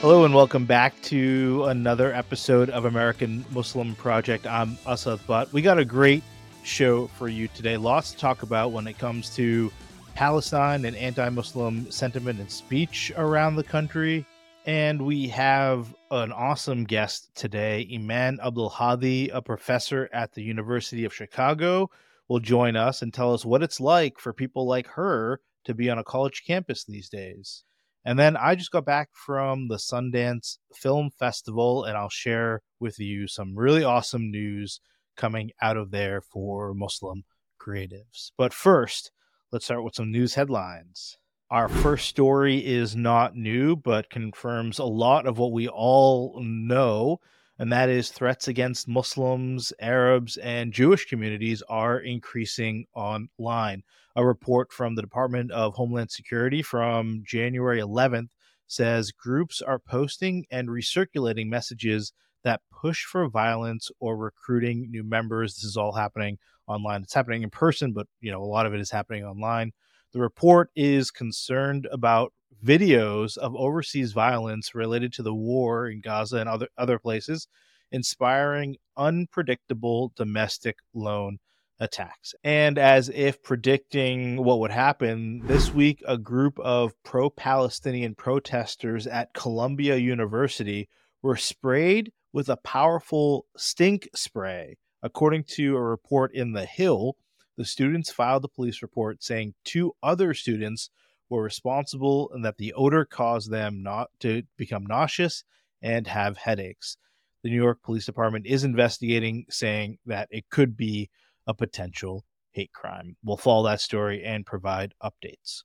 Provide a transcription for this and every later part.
Hello and welcome back to another episode of American Muslim Project. I'm Asad Butt. We got a great show for you today. Lots to talk about when it comes to Palestine and anti-Muslim sentiment and speech around the country. And we have an awesome guest today, Eman Abdelhadi, a professor at the University of Chicago will join us and tell us what it's like for people like her to be on a college campus these days. And then I just got back from the Sundance Film Festival, and I'll share with you some really awesome news coming out of there for Muslim creatives. But first, let's start with some news headlines. Our first story is not new, but confirms a lot of what we all know and that is threats against Muslims, Arabs, and Jewish communities are increasing online. A report from the Department of Homeland Security from January 11th says groups are posting and recirculating messages that push for violence or recruiting new members. This is all happening online. It's happening in person, but you know, a lot of it is happening online. The report is concerned about videos of overseas violence related to the war in Gaza and other other places, inspiring unpredictable domestic lone attacks. And as if predicting what would happen, this week a group of pro-Palestinian protesters at Columbia University were sprayed with a powerful stink spray. According to a report in The Hill, the students filed a police report saying two other students were responsible and that the odor caused them not to become nauseous and have headaches. The New York Police Department is investigating, saying that it could be a potential hate crime. We'll follow that story and provide updates.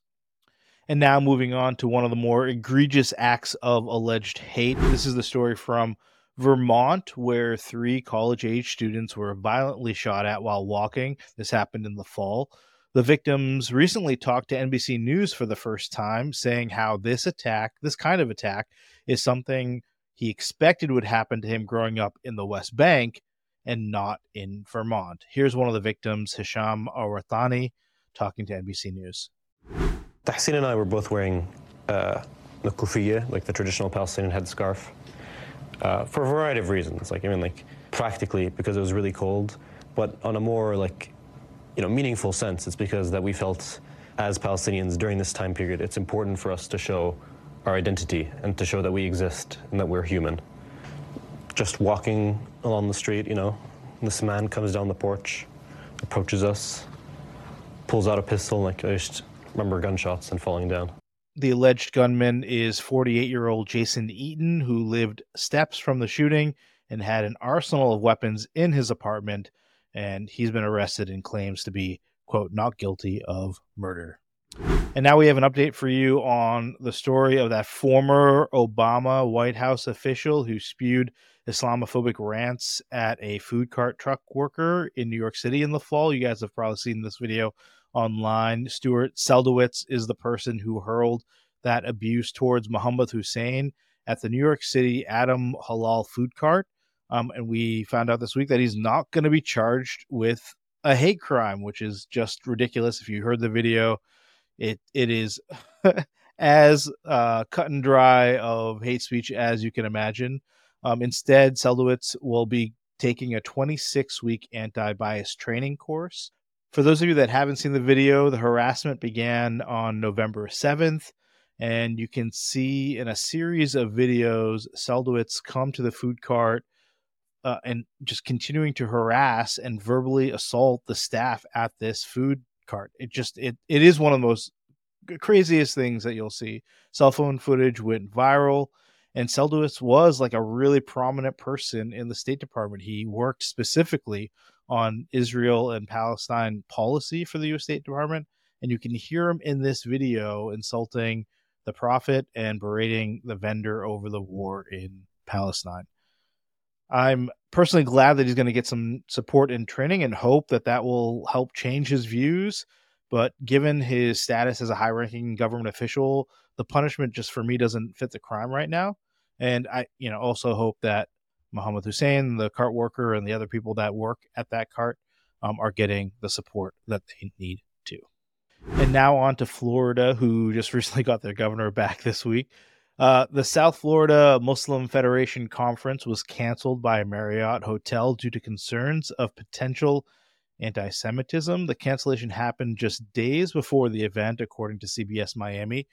And now moving on to one of the more egregious acts of alleged hate. This is the story from Vermont, where three college age students were violently shot at while walking. This happened in the fall. The victims recently talked to NBC News for the first time, saying how this attack, this kind of attack, is something he expected would happen to him growing up in the West Bank and not in Vermont. Here's one of the victims, Hisham Awartani, talking to NBC News. Tahsin and I were both wearing uh, the kufiya, like the traditional Palestinian headscarf, uh, for a variety of reasons. Like, I mean, like, practically because it was really cold, but on a more, like, you know, meaningful sense, it's because that we felt as Palestinians during this time period, it's important for us to show our identity and to show that we exist and that we're human. Just walking along the street, you know, this man comes down the porch, approaches us, pulls out a pistol, like I just remember gunshots and falling down. The alleged gunman is 48 year old Jason Eaton, who lived steps from the shooting and had an arsenal of weapons in his apartment and he's been arrested and claims to be, quote, not guilty of murder. And now we have an update for you on the story of that former Obama White House official who spewed Islamophobic rants at a food cart truck worker in New York City in the fall. You guys have probably seen this video online. Stuart Seldowitz is the person who hurled that abuse towards Muhammad Hussein at the New York City Adam Halal food cart. Um, and we found out this week that he's not going to be charged with a hate crime, which is just ridiculous. If you heard the video, it it is as uh, cut and dry of hate speech as you can imagine. Um, instead, Seldowitz will be taking a 26 week anti bias training course. For those of you that haven't seen the video, the harassment began on November 7th. And you can see in a series of videos, Seldowitz come to the food cart uh, and just continuing to harass and verbally assault the staff at this food cart. It just it it is one of the most craziest things that you'll see. Cell phone footage went viral, and Seldowitz was like a really prominent person in the State Department. He worked specifically on Israel and Palestine policy for the U.S. State Department, and you can hear him in this video insulting the prophet and berating the vendor over the war in Palestine. I'm personally glad that he's going to get some support and training and hope that that will help change his views. But given his status as a high ranking government official, the punishment just for me doesn't fit the crime right now. And I, you know, also hope that Mohammed Hussein, the cart worker, and the other people that work at that cart um, are getting the support that they need to. And now on to Florida, who just recently got their governor back this week. Uh, the South Florida Muslim Federation Conference was canceled by a Marriott hotel due to concerns of potential anti Semitism. The cancellation happened just days before the event, according to CBS Miami.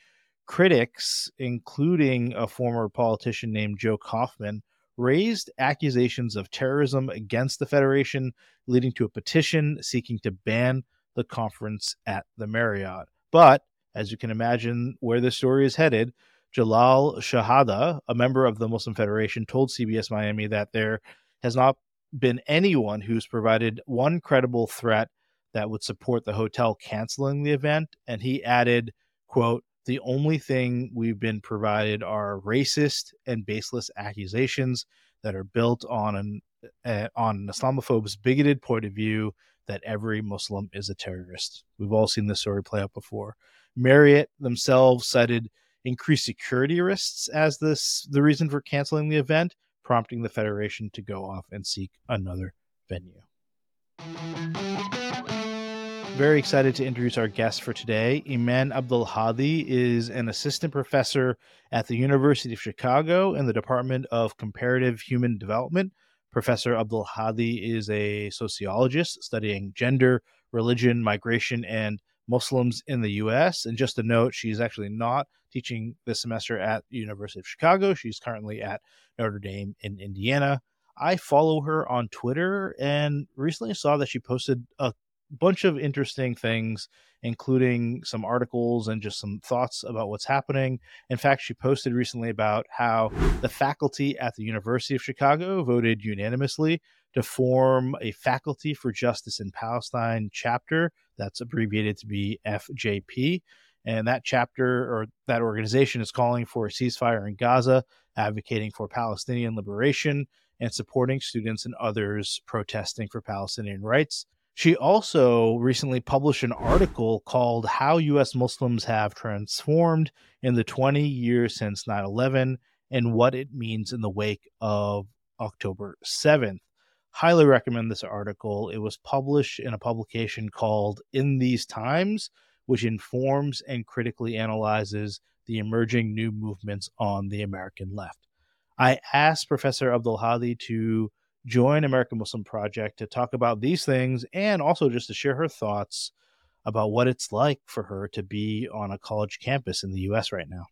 Critics, including a former politician named Joe Kaufman, raised accusations of terrorism against the Federation, leading to a petition seeking to ban the conference at the Marriott. But as you can imagine, where the story is headed, Jalal Shahada, a member of the Muslim Federation, told CBS Miami that there has not been anyone who's provided one credible threat that would support the hotel canceling the event. And he added, quote, the only thing we've been provided are racist and baseless accusations that are built on an uh, on an Islamophobe's bigoted point of view that every Muslim is a terrorist. We've all seen this story play out before. Marriott themselves cited increased security risks as this the reason for canceling the event, prompting the federation to go off and seek another venue. Very excited to introduce our guest for today. Eman Abdelhadi is an assistant professor at the University of Chicago in the Department of Comparative Human Development. Professor Abdelhadi is a sociologist studying gender, religion, migration, and Muslims in the U.S. And just a note, she's actually not teaching this semester at the University of Chicago. She's currently at Notre Dame in Indiana. I follow her on Twitter and recently saw that she posted a bunch of interesting things, including some articles and just some thoughts about what's happening. In fact, she posted recently about how the faculty at the University of Chicago voted unanimously to form a Faculty for Justice in Palestine chapter that's abbreviated to be FJP. And that chapter or that organization is calling for a ceasefire in Gaza, advocating for Palestinian liberation, and supporting students and others protesting for Palestinian rights. She also recently published an article called How U.S. Muslims Have Transformed in the 20 Years Since 9 11 and What It Means in the Wake of October 7th. Highly recommend this article. It was published in a publication called In These Times, which informs and critically analyzes the emerging new movements on the American left. I asked Professor Abdelhadi to join American Muslim Project to talk about these things and also just to share her thoughts about what it's like for her to be on a college campus in the US right now.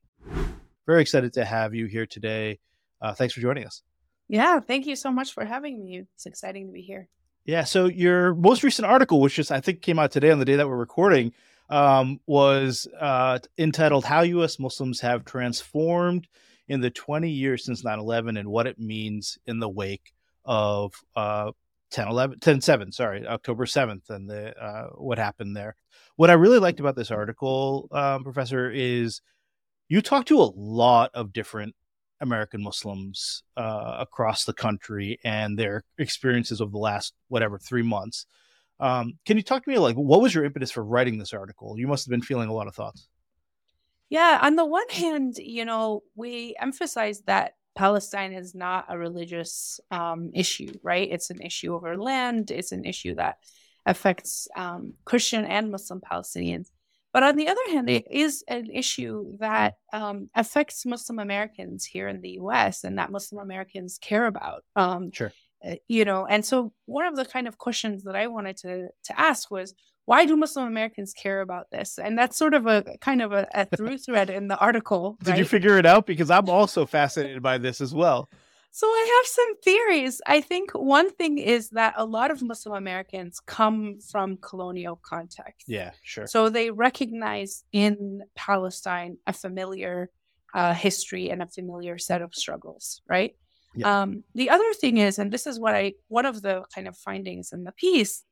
Very excited to have you here today. Uh, thanks for joining us. Yeah, thank you so much for having me. It's exciting to be here. Yeah, so your most recent article, which just I think came out today on the day that we're recording, um, was uh, entitled How U.S. Muslims Have Transformed in the 20 Years Since 9 11 and What It Means in the Wake of uh, 10 11 10 7 sorry october 7th and the uh, what happened there what i really liked about this article um, professor is you talk to a lot of different american muslims uh, across the country and their experiences over the last whatever three months um, can you talk to me like what was your impetus for writing this article you must have been feeling a lot of thoughts yeah on the one hand you know we emphasize that Palestine is not a religious um, issue, right? It's an issue over land. It's an issue that affects um, Christian and Muslim Palestinians. But on the other hand, it is an issue that um, affects Muslim Americans here in the US and that Muslim Americans care about. Um, sure. Uh, you know, and so one of the kind of questions that I wanted to to ask was why do Muslim Americans care about this? And that's sort of a kind of a, a through thread in the article. Did right? you figure it out? Because I'm also fascinated by this as well. So I have some theories. I think one thing is that a lot of Muslim Americans come from colonial context. Yeah, sure. So they recognize in Palestine a familiar uh, history and a familiar set of struggles, right? Yeah. Um, the other thing is, and this is what I one of the kind of findings in the piece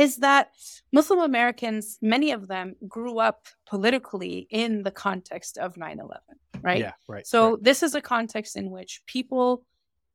is that Muslim Americans, many of them grew up politically in the context of 9 11, right? Yeah, right. So, right. this is a context in which people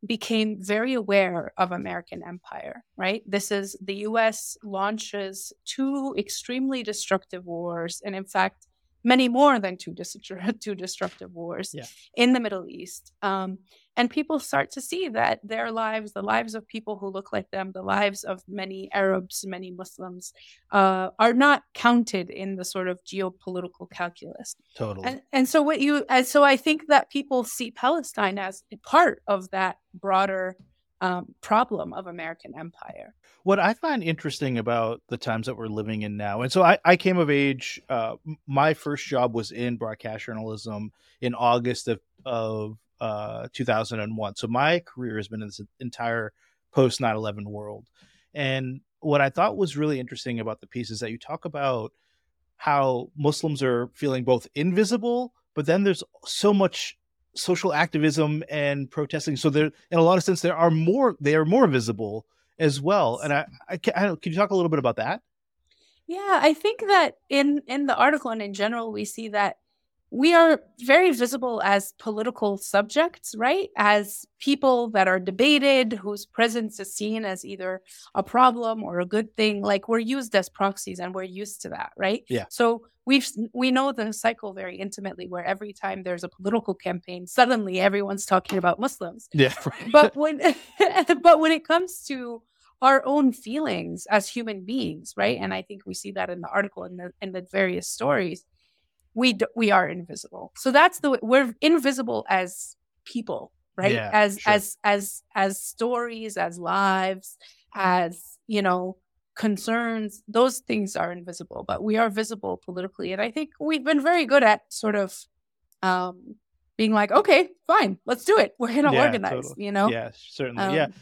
became very aware of American empire, right? This is the US launches two extremely destructive wars, and in fact, many more than two, destru- two destructive wars Yeah. in the Middle East. Um, and people start to see that their lives, the lives of people who look like them, the lives of many Arabs, many Muslims, uh, are not counted in the sort of geopolitical calculus. totally. And, and so what you and so I think that people see Palestine as a part of that broader um, problem of American empire. what I find interesting about the times that we're living in now, and so I, I came of age. Uh, my first job was in broadcast journalism in August of of uh, 2001. So my career has been in this entire post 9/11 world. And what I thought was really interesting about the piece is that you talk about how Muslims are feeling both invisible, but then there's so much social activism and protesting. So there, in a lot of sense, there are more. They are more visible as well. And I, I, can, I can you talk a little bit about that? Yeah, I think that in in the article and in general, we see that we are very visible as political subjects, right? As people that are debated, whose presence is seen as either a problem or a good thing. Like we're used as proxies, and we're used to that, right? Yeah. So we've we know the cycle very intimately, where every time there's a political campaign, suddenly everyone's talking about Muslims Yeah. but when but when it comes to our own feelings as human beings right and i think we see that in the article and the in the various stories we d- we are invisible so that's the way we're invisible as people right Yeah, as sure. as as as stories as lives as you know concerns those things are invisible but we are visible politically and i think we've been very good at sort of um being like okay fine let's do it we're gonna Yeah, organize totally. you know Yeah, certainly. yeah. Um,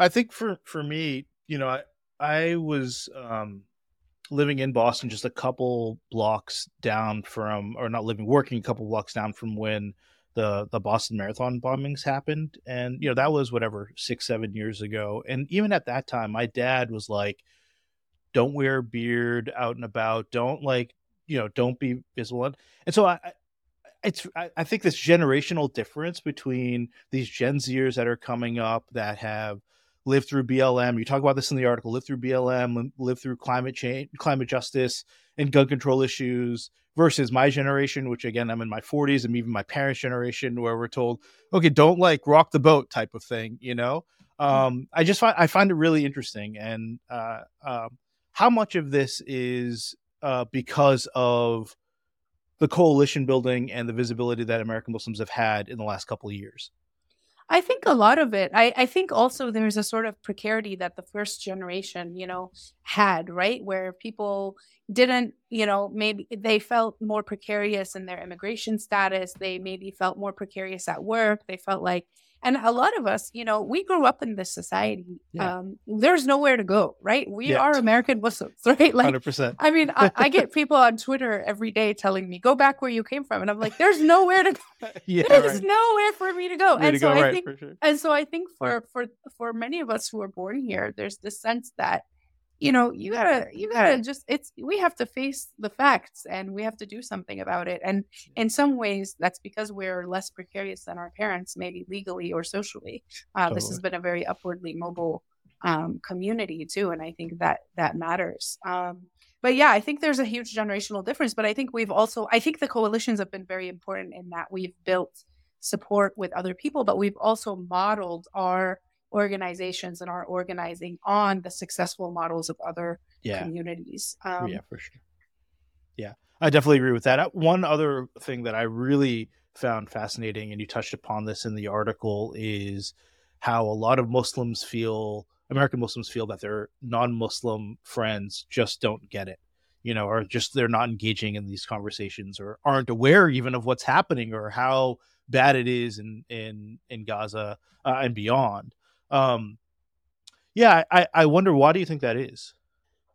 I think for for me, you know, I I was um living in Boston just a couple blocks down from or not living working a couple blocks down from when the the Boston Marathon bombings happened. And you know that was whatever 6 7 years ago. And even at that time my dad was like don't wear a beard out and about. Don't like you know don't be visible. And, so I I- it's I, I think this generational difference between these Gen Zers that are coming up that have lived through BLM. You talk about this in the article. Live through BLM, live through climate change, climate justice, and gun control issues. Versus my generation, which again I'm in my 40s, and even my parents' generation, where we're told, okay, don't like rock the boat type of thing. You know, um, I just find I find it really interesting, and uh, um, how much of this is uh, because of the coalition building and the visibility that American Muslims have had in the last couple of years. I think a lot of it. I, I think also there's a sort of precarity that the first generation, you know, had, right? Where people didn't, you know, maybe they felt more precarious in their immigration status. They maybe felt more precarious at work. They felt like, and a lot of us, you know, we grew up in this society. Yeah. Um, there's nowhere to go, right? We Yeah. are American Muslims, right? Like, Hundred percent. I mean, I, I get people on Twitter every day telling me, go back where you came from. And I'm like, there's nowhere to go. Yeah, There's right. nowhere for me to go. Way and to so go, I right, think for sure. and so I think for for for many of us who are born here, there's this sense that you know you gotta you gotta just it's we have to face the facts and we have to do something about it. And in some ways, that's because we're less precarious than our parents, maybe legally or socially. Uh, This has been a very upwardly mobile um, community too, and I think that that matters. Um, but yeah, I think there's a huge generational difference. But I think we've also I think the coalitions have been very important in that we've built support with other people, but we've also modeled our organizations and are organizing on the successful models of other Yeah, communities. Um, yeah, for sure. Yeah, I definitely agree with that. Uh, One other thing that I really found fascinating, and you touched upon this in the article, is how a lot of Muslims feel, American Muslims feel that their non-Muslim friends just don't get it, you know, or just they're not engaging in these conversations or aren't aware even of what's happening or how bad it is in in in Gaza uh, and beyond. Um, yeah, I I wonder why do you think that is?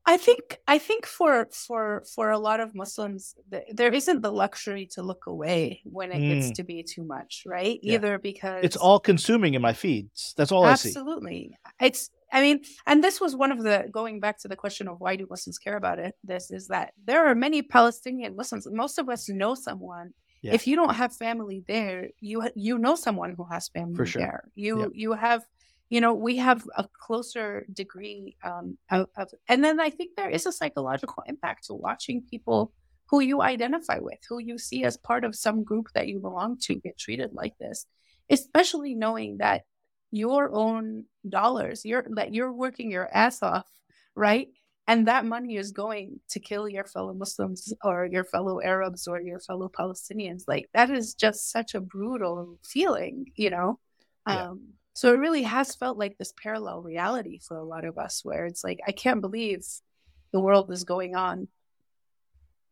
I think I think for for for a lot of Muslims, th- there isn't the luxury to look away when it gets Mm. to be too much, right? Yeah. Either because It's all consuming in my feeds. That's all I see. absolutely it's i mean and this was one of the going back to the question of why do muslims care about it this is that there are many palestinian muslims most of us know someone Yeah. if you don't have family there you you know someone who has family For sure. there you you have you know we have a closer degree um of, of and then i think there is a psychological impact to watching people who you identify with who you see as part of some group that you belong to get treated like this especially knowing that your own dollars you're that you're working your ass off right? And that money is going to kill your fellow muslims or your fellow arabs or your fellow palestinians. Like that is just such a brutal feeling you know? Yeah. um so it really has felt like this parallel reality for a lot of us where it's like i can't believe the world is going on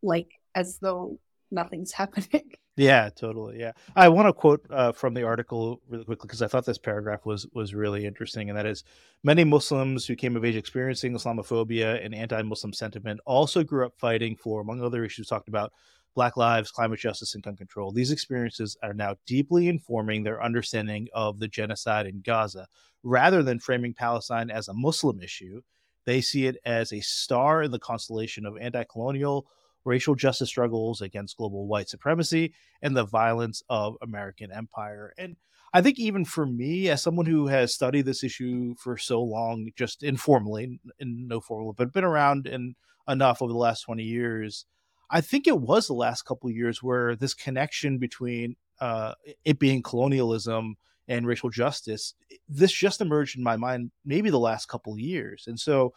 like as though nothing's happening Yeah, totally. Yeah, I want to quote uh, from the article really quickly because I thought this paragraph was was really interesting, and that is, many Muslims who came of age experiencing Islamophobia and anti-Muslim sentiment also grew up fighting for, among other issues talked about, Black lives, climate justice, and gun control. These experiences are now deeply informing their understanding of the genocide in Gaza, rather than framing Palestine as a Muslim issue. They see it as a star in the constellation of anti-colonial racial justice struggles against global white supremacy and the violence of American empire. And I think even for me, as someone who has studied this issue for so long, just informally, in no formal, but been around in enough over the last 20 years, I think it was the last couple of years where this connection between uh, it being colonialism and racial justice, this just emerged in my mind maybe the last couple of years. And so,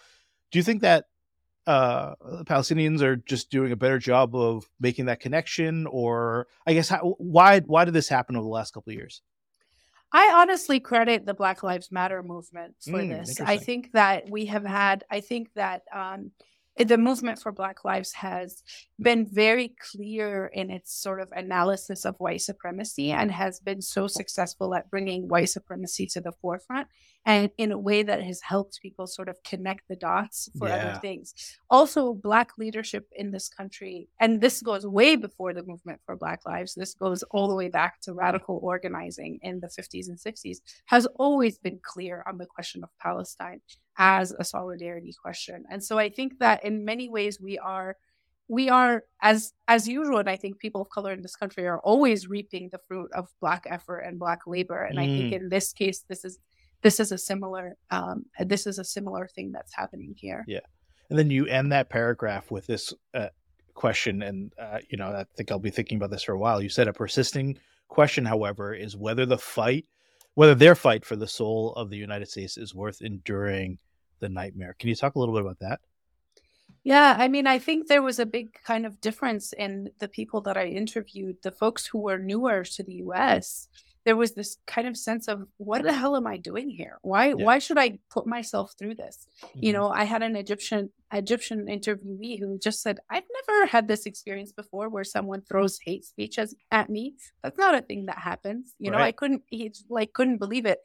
do you think that uh Palestinians are just doing a better job of making that connection or I guess how, why why did this happen over the last couple of years? I honestly credit the Black Lives Matter movement for Mm, this. I think that we have had, I think that um, the movement for Black Lives has been very clear in its sort of analysis of white supremacy and has been so successful at bringing white supremacy to the forefront and in a way that has helped people sort of connect the dots for Yeah. other things. Also, Black leadership in this country, and this goes way before the movement for Black Lives, this goes all the way back to radical organizing in the 50s and 60s, has always been clear on the question of Palestine as a solidarity question. And so I think that in many ways we are we are as as usual and i think people of color in this country are always reaping the fruit of black effort and black labor. And i think in this case this is this is a similar um this is a similar thing that's happening here. Yeah. And then you end that paragraph with this uh, question. And uh, you know I think I'll be thinking about this for a while. You said a persisting question however is whether the fight whether their fight for the soul of the United States is worth enduring the nightmare. Can you talk a little bit about that? Yeah, I mean, I think there was a big kind of difference in the people that I interviewed, the folks who were newer to the US. There was this kind of sense of what the hell am I doing here? Why Yeah. why should I put myself through this? You Mhm. know, I had an Egyptian Egyptian interviewee who just said, "I've never had this experience before where someone throws hate speech as, at me. That's not a thing that happens." You know, I couldn't he like couldn't believe it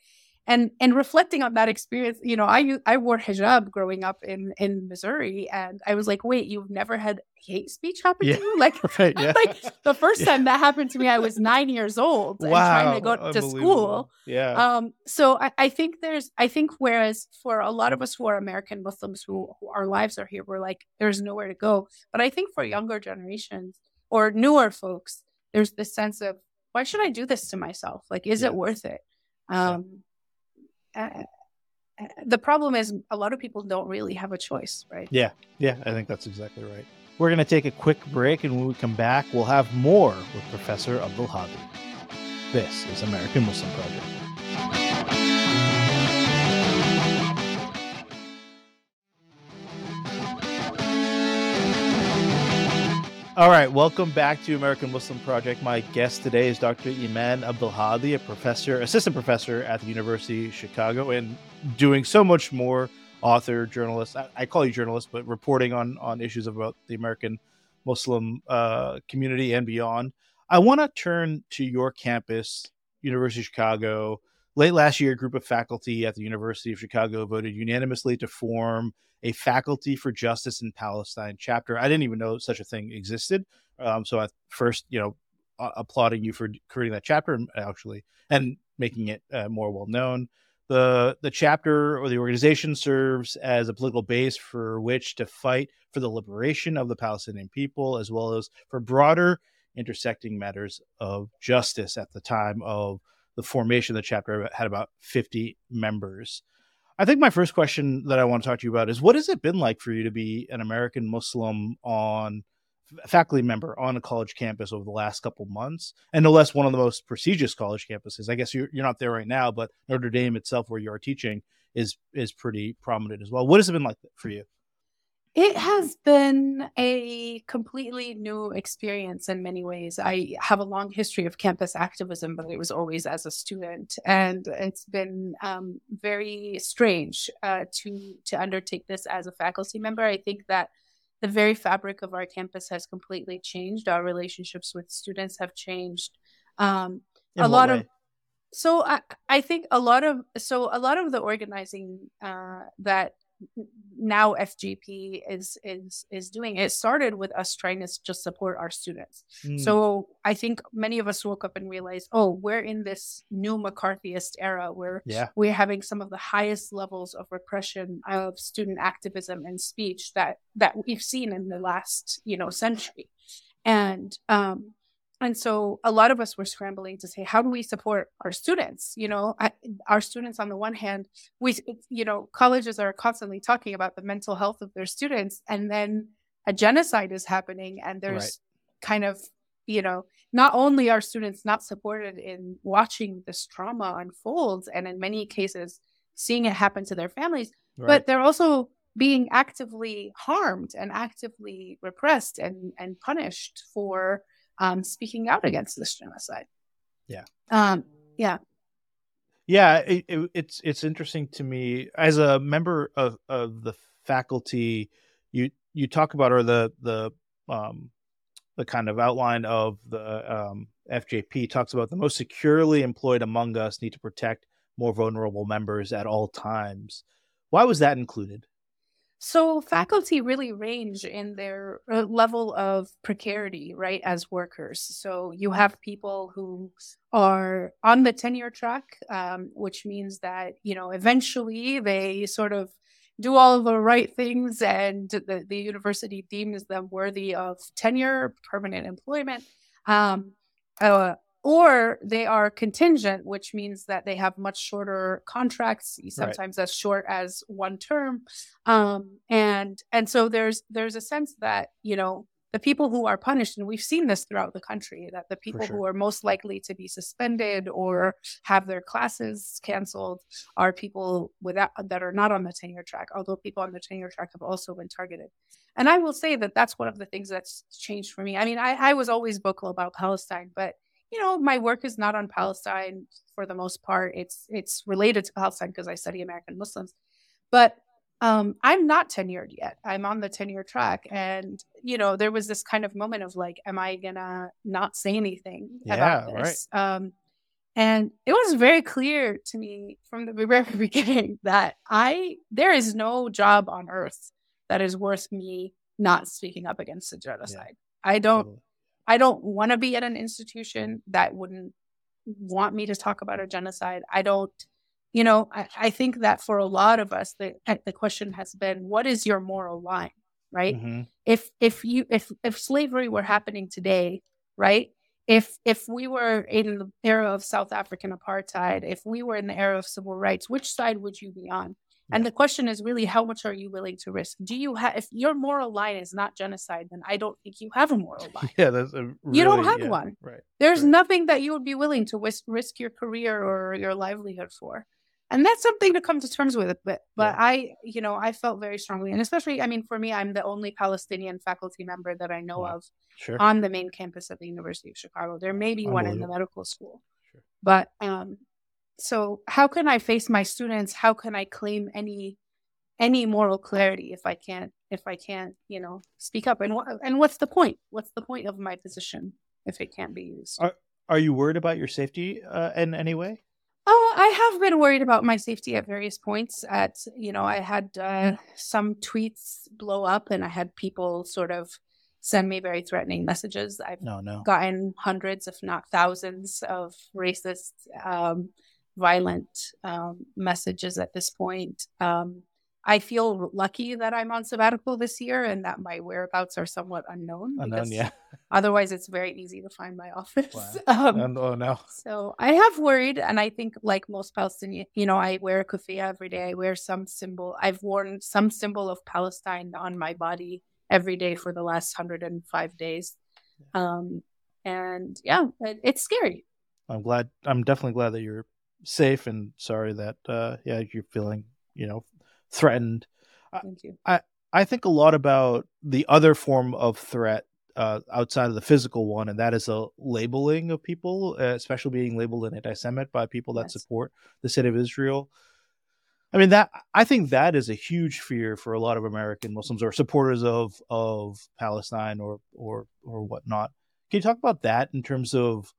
and and reflecting on that experience you know i i wore hijab growing up in in missouri and i was like wait you've never had hate speech happen Yeah. to you like Right, yeah. like the first Yeah. time that happened to me i was nine years old and trying to go to school Yeah. um so I, I think there's i think whereas for a lot of us who are american muslims who, who our lives are here we're like there's nowhere to go but i think for younger generations or newer folks there's this sense of why should i do this to myself like is it worth it um uh, the problem is a lot of people don't really have a choice right Yeah, yeah, I think that's exactly right. We're going to take a quick break, and when we come back, we'll have more with Professor Abdelhadi. This is American Muslim Project. All right, welcome back to American Muslim Project. My guest today is Dr. Eman Abdelhadi, a professor, assistant professor at the University of Chicago, and doing so much more. Author, journalist. I, call you journalist, but reporting on on issues about the American Muslim uh, community and beyond. I want to turn to your campus, University of Chicago. Late last year, a group of faculty at the University of Chicago voted unanimously to form a Faculty for Justice in Palestine chapter. I didn't even know such a thing existed. Um, so at first, you know, uh, applauding you for creating that chapter actually and making it uh, more well known. The the chapter or the organization serves as a political base for which to fight for the liberation of the Palestinian people, as well as for broader intersecting matters of justice. At the time of the formation of the chapter, had about 50 members. I think my first question that I want to talk to you about is what has it been like for you to be an American Muslim on faculty member on a college campus over the last couple months, and no less one of the most prestigious college campuses. I guess you're, you're not there right now, but Notre Dame itself, where you are teaching, is is pretty prominent as well. What has it been like for you? It has been a completely new experience in many ways. I have a long history of campus activism, but it was always as a student, and it's been um, very strange uh, to to undertake this as a faculty member. I think that the very fabric of our campus has completely changed. Our relationships with students have changed. Um, a lot way? of so I, I think a lot of so a lot of the organizing uh, that now FJP is is is doing. It started with us trying to just support our students. Mm. So I think many of us woke up and realized, oh, we're in this new McCarthyist era where yeah. we're having some of the highest levels of repression of student activism and speech that that we've seen in the last you know century, and um, and so a lot of us were scrambling to say how do we support our students you know I, our students on the one hand we you know colleges are constantly talking about the mental health of their students and then a genocide is happening and there's right. kind of you know not only are students not supported in watching this trauma unfold and in many cases seeing it happen to their families right. but they're also being actively harmed and actively repressed and and punished for um, speaking out against this genocide. Yeah. Um, yeah. Yeah, it, it, it's it's interesting to me as a member of, of the faculty. You you talk about or the the um, the kind of outline of the um, FJP talks about the most securely employed among us need to protect more vulnerable members at all times. Why was that included? So faculty really range in their uh, level of precarity, right, as workers. So you have people who are on the tenure track, um, which means that you know eventually they sort of do all the right things, and the, the university deems them worthy of tenure, permanent employment. Um, uh, or they are contingent, which means that they have much shorter contracts, sometimes right. as short as one term. Um, and and so there's there's a sense that you know the people who are punished, and we've seen this throughout the country, that the people sure. who are most likely to be suspended or have their classes canceled are people without that are not on the tenure track. Although people on the tenure track have also been targeted. And I will say that that's one of the things that's changed for me. I mean, I, I was always vocal about Palestine, but you know, my work is not on Palestine for the most part. It's it's related to Palestine because I study American Muslims, but um, I'm not tenured yet. I'm on the tenure track, and you know, there was this kind of moment of like, am I gonna not say anything yeah, about this? Right. Um, and it was very clear to me from the very beginning that I there is no job on earth that is worth me not speaking up against the genocide. Yeah. I don't totally. I don't want to be at an institution that wouldn't want me to talk about a genocide. I don't, you know, I, I think that for a lot of us, the the question has been, what is your moral line, right? Mm-hmm. If if you if if slavery were happening today, right? If if we were in the era of South African apartheid, if we were in the era of civil rights, which side would you be on? And the question is really, how much are you willing to risk? Do you have, if your moral line is not genocide, then I don't think you have a moral line. Yeah, that's a really, you don't have yeah, one. Right. There's right. nothing that you would be willing to risk, risk your career or your livelihood for. and that's something to come to terms with but but yeah. i you know i felt very strongly and especially i mean for me i'm the only palestinian faculty member that i know of sure. on the main campus of the university of chicago there may be one in the medical school sure. but um so how can i face my students how can i claim any any moral clarity if i can't if i can't you know speak up and what and what's the point what's the point of my position if it can't be used are, are you worried about your safety uh, in any way Oh, I have been worried about my safety at various points. At you know, I had uh, some tweets blow up, and I had people sort of send me very threatening messages. I've no, no. gotten hundreds, if not thousands, of racist, um, violent um, messages at this point. Um, I feel lucky that I'm on sabbatical this year and that my whereabouts are somewhat unknown. Unknown, yeah. otherwise, it's very easy to find my office. Wow. Um, oh no! So I have worried, and I think, like most Palestinians, you know, I wear a kufiya every day. I wear some symbol. I've worn some symbol of Palestine on my body every day for the last 105 days. Um, and yeah, it, it's scary. I'm glad. I'm definitely glad that you're safe, and sorry that uh, yeah, you're feeling you know threatened. Thank you. I I think a lot about the other form of threat uh, outside of the physical one, and that is a labeling of people, uh, especially being labeled an anti-Semite by people that yes. support the state of Israel. I mean that I think that is a huge fear for a lot of American Muslims or supporters of of Palestine or or or whatnot. Can you talk about that in terms of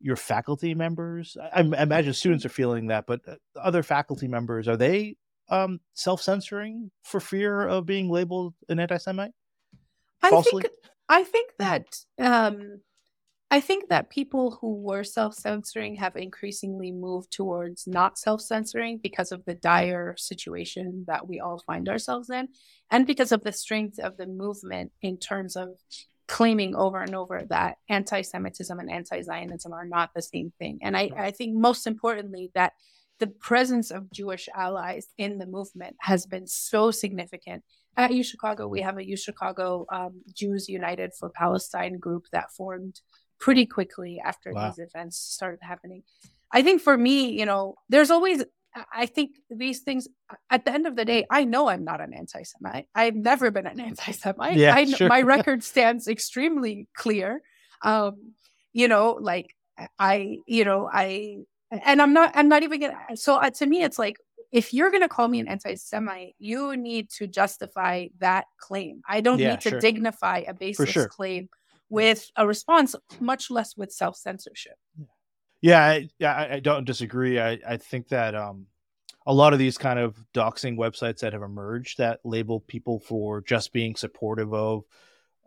your faculty members? I, I imagine students are feeling that, but uh, other faculty members are they um, self censoring for fear of being labeled an anti Semite? I think I think that um, I think that people who were self censoring have increasingly moved towards not self censoring because of the dire situation that we all find ourselves in, and because of the strength of the movement in terms of claiming over and over that anti Semitism and anti Zionism are not the same thing. And I, I think most importantly that the presence of Jewish allies in the movement has been so significant. At U Chicago, we have a U Chicago um, Jews United for Palestine group that formed pretty quickly after wow. these events started happening. I think for me, you know, there's always, I think these things, at the end of the day, I know I'm not an anti Semite. I've never been an anti Semite. Yeah, I, sure. My record stands extremely clear. Um, you know, like I, you know, I and i'm not i'm not even gonna so uh, to me it's like if you're going to call me an anti-semite you need to justify that claim i don't yeah, need to sure. dignify a baseless sure. claim with a response much less with self-censorship yeah I, yeah I, don't disagree I, I think that um a lot of these kind of doxing websites that have emerged that label people for just being supportive of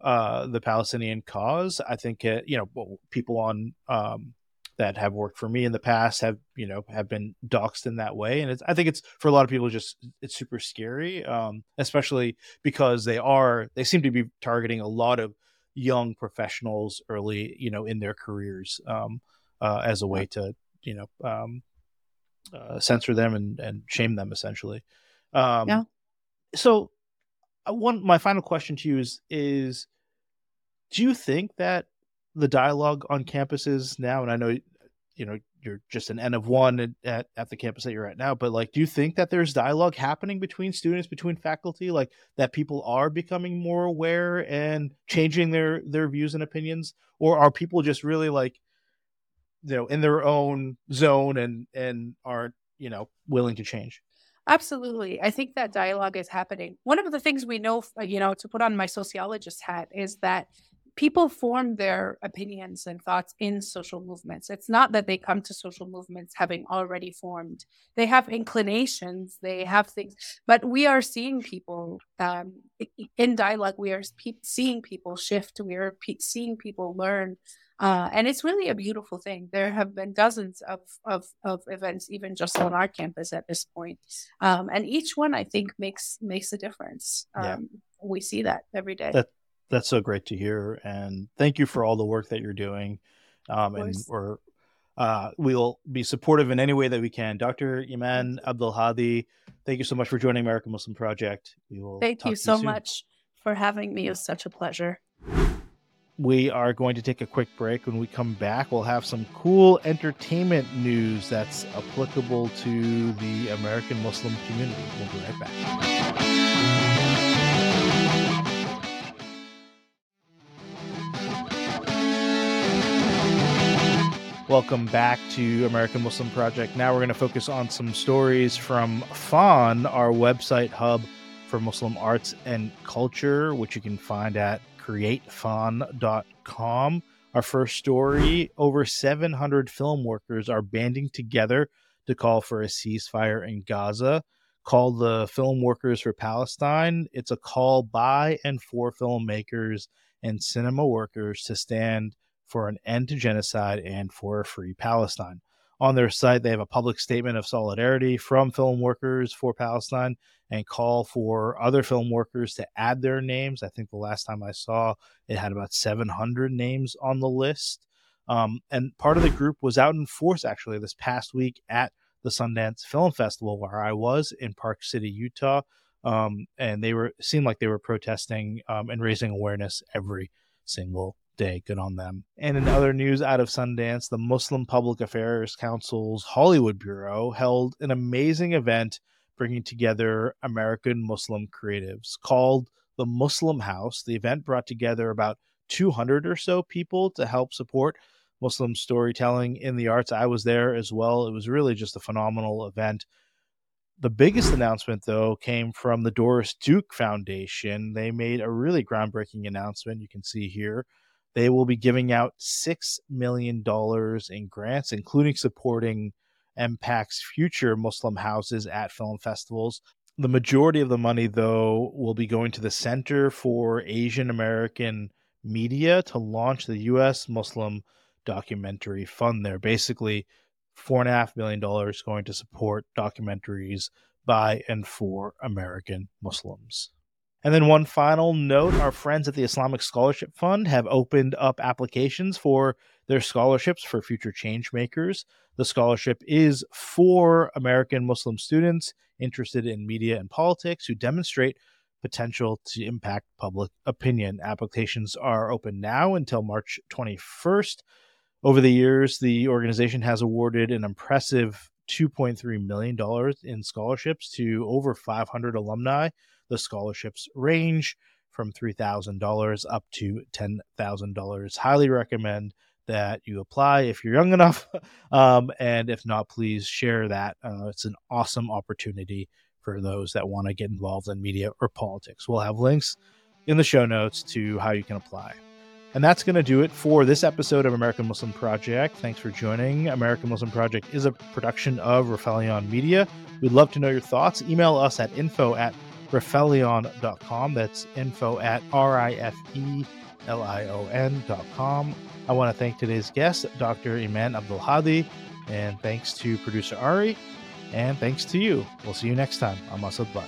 uh, the Palestinian cause. I think uh, you know people on um, that have worked for me in the past have you know have been doxxed in that way and it's i think it's for a lot of people just it's super scary um, especially because they are they seem to be targeting a lot of young professionals early you know in their careers um, uh, as a way to you know um, uh, censor them and, and shame them essentially. Um, yeah. so uh, one my final question to you is is do you think that the dialogue on campuses now and i know you know you're just an n of one at, at the campus that you're at now but like do you think that there's dialogue happening between students between faculty like that people are becoming more aware and changing their their views and opinions? Or are people just really like you know in their own zone and and aren't you know willing to change Absolutely. I think that dialogue is happening. One of the things we know, you know, to put on my sociologist hat is that people form their opinions and thoughts in social movements. It's not that they come to social movements having already formed. They have inclinations, they have things, but we are seeing people um, in dialogue. We are pe- seeing people shift. We are pe- seeing people learn. Uh, and it's really a beautiful thing. There have been dozens of, of, of events, even just on our campus at this point. Um, and each one, I think, makes makes a difference. Um, yeah. We see that every day. That, that's so great to hear, and thank you for all the work that you're doing. Um, and we're uh, we'll be supportive in any way that we can. Dr. Eman Abdelhadi, thank you so much for joining American Muslim Project. We will. Thank you so you much for having me. It was such a pleasure. We are going to take a quick break. When we come back, we'll have some cool entertainment news that's applicable to the American Muslim community. We'll be right back. Welcome back to American Muslim Project. Now we're going to focus on some stories from FON, our website hub for Muslim arts and culture, which you can find at createfon.com. Our first story over 700 film workers are banding together to call for a ceasefire in Gaza. Called the Film Workers for Palestine. It's a call by and for filmmakers and cinema workers to stand for an end to genocide and for a free Palestine. On their site, they have a public statement of solidarity from film workers for Palestine and call for other film workers to add their names. I think the last time I saw it had about 700 names on the list. Um, and part of the group was out in force actually this past week at the Sundance Film Festival, where I was in Park City, Utah. Um, and they were seemed like they were protesting um, and raising awareness every single day. Good on them. And in other news out of Sundance, the Muslim Public Affairs Council's Hollywood Bureau held an amazing event bringing together American Muslim creatives called the Muslim House. The event brought together about 200 or so people to help support Muslim storytelling in the arts. I was there as well. It was really just a phenomenal event. The biggest announcement, though, came from the Doris Duke Foundation. They made a really groundbreaking announcement. You can see here they will be giving out $6 million in grants, including supporting MPAC's future Muslim houses at film festivals. The majority of the money, though, will be going to the Center for Asian American Media to launch the U.S. Muslim Documentary Fund there. Basically, $4.5 million going to support documentaries by and for American Muslims. And then one final note our friends at the Islamic Scholarship Fund have opened up applications for their scholarships for future change makers. The scholarship is for American Muslim students interested in media and politics who demonstrate potential to impact public opinion. Applications are open now until March 21st. Over the years, the organization has awarded an impressive $2.3 million in scholarships to over 500 alumni the scholarships range from $3,000 up to $10,000. Highly recommend that you apply if you're young enough. Um, and if not, please share that. Uh, it's an awesome opportunity for those that want to get involved in media or politics. We'll have links in the show notes to how you can apply. And that's going to do it for this episode of American Muslim Project. Thanks for joining. American Muslim Project is a production of Rifelion Media. We'd love to know your thoughts. Email us at info at rifelion.com. That's info at R I F E L I O N.com. I want to thank today's guest, Dr. Eman Abdelhadi, and thanks to producer Ari, and thanks to you. We'll see you next time on Asad Butt.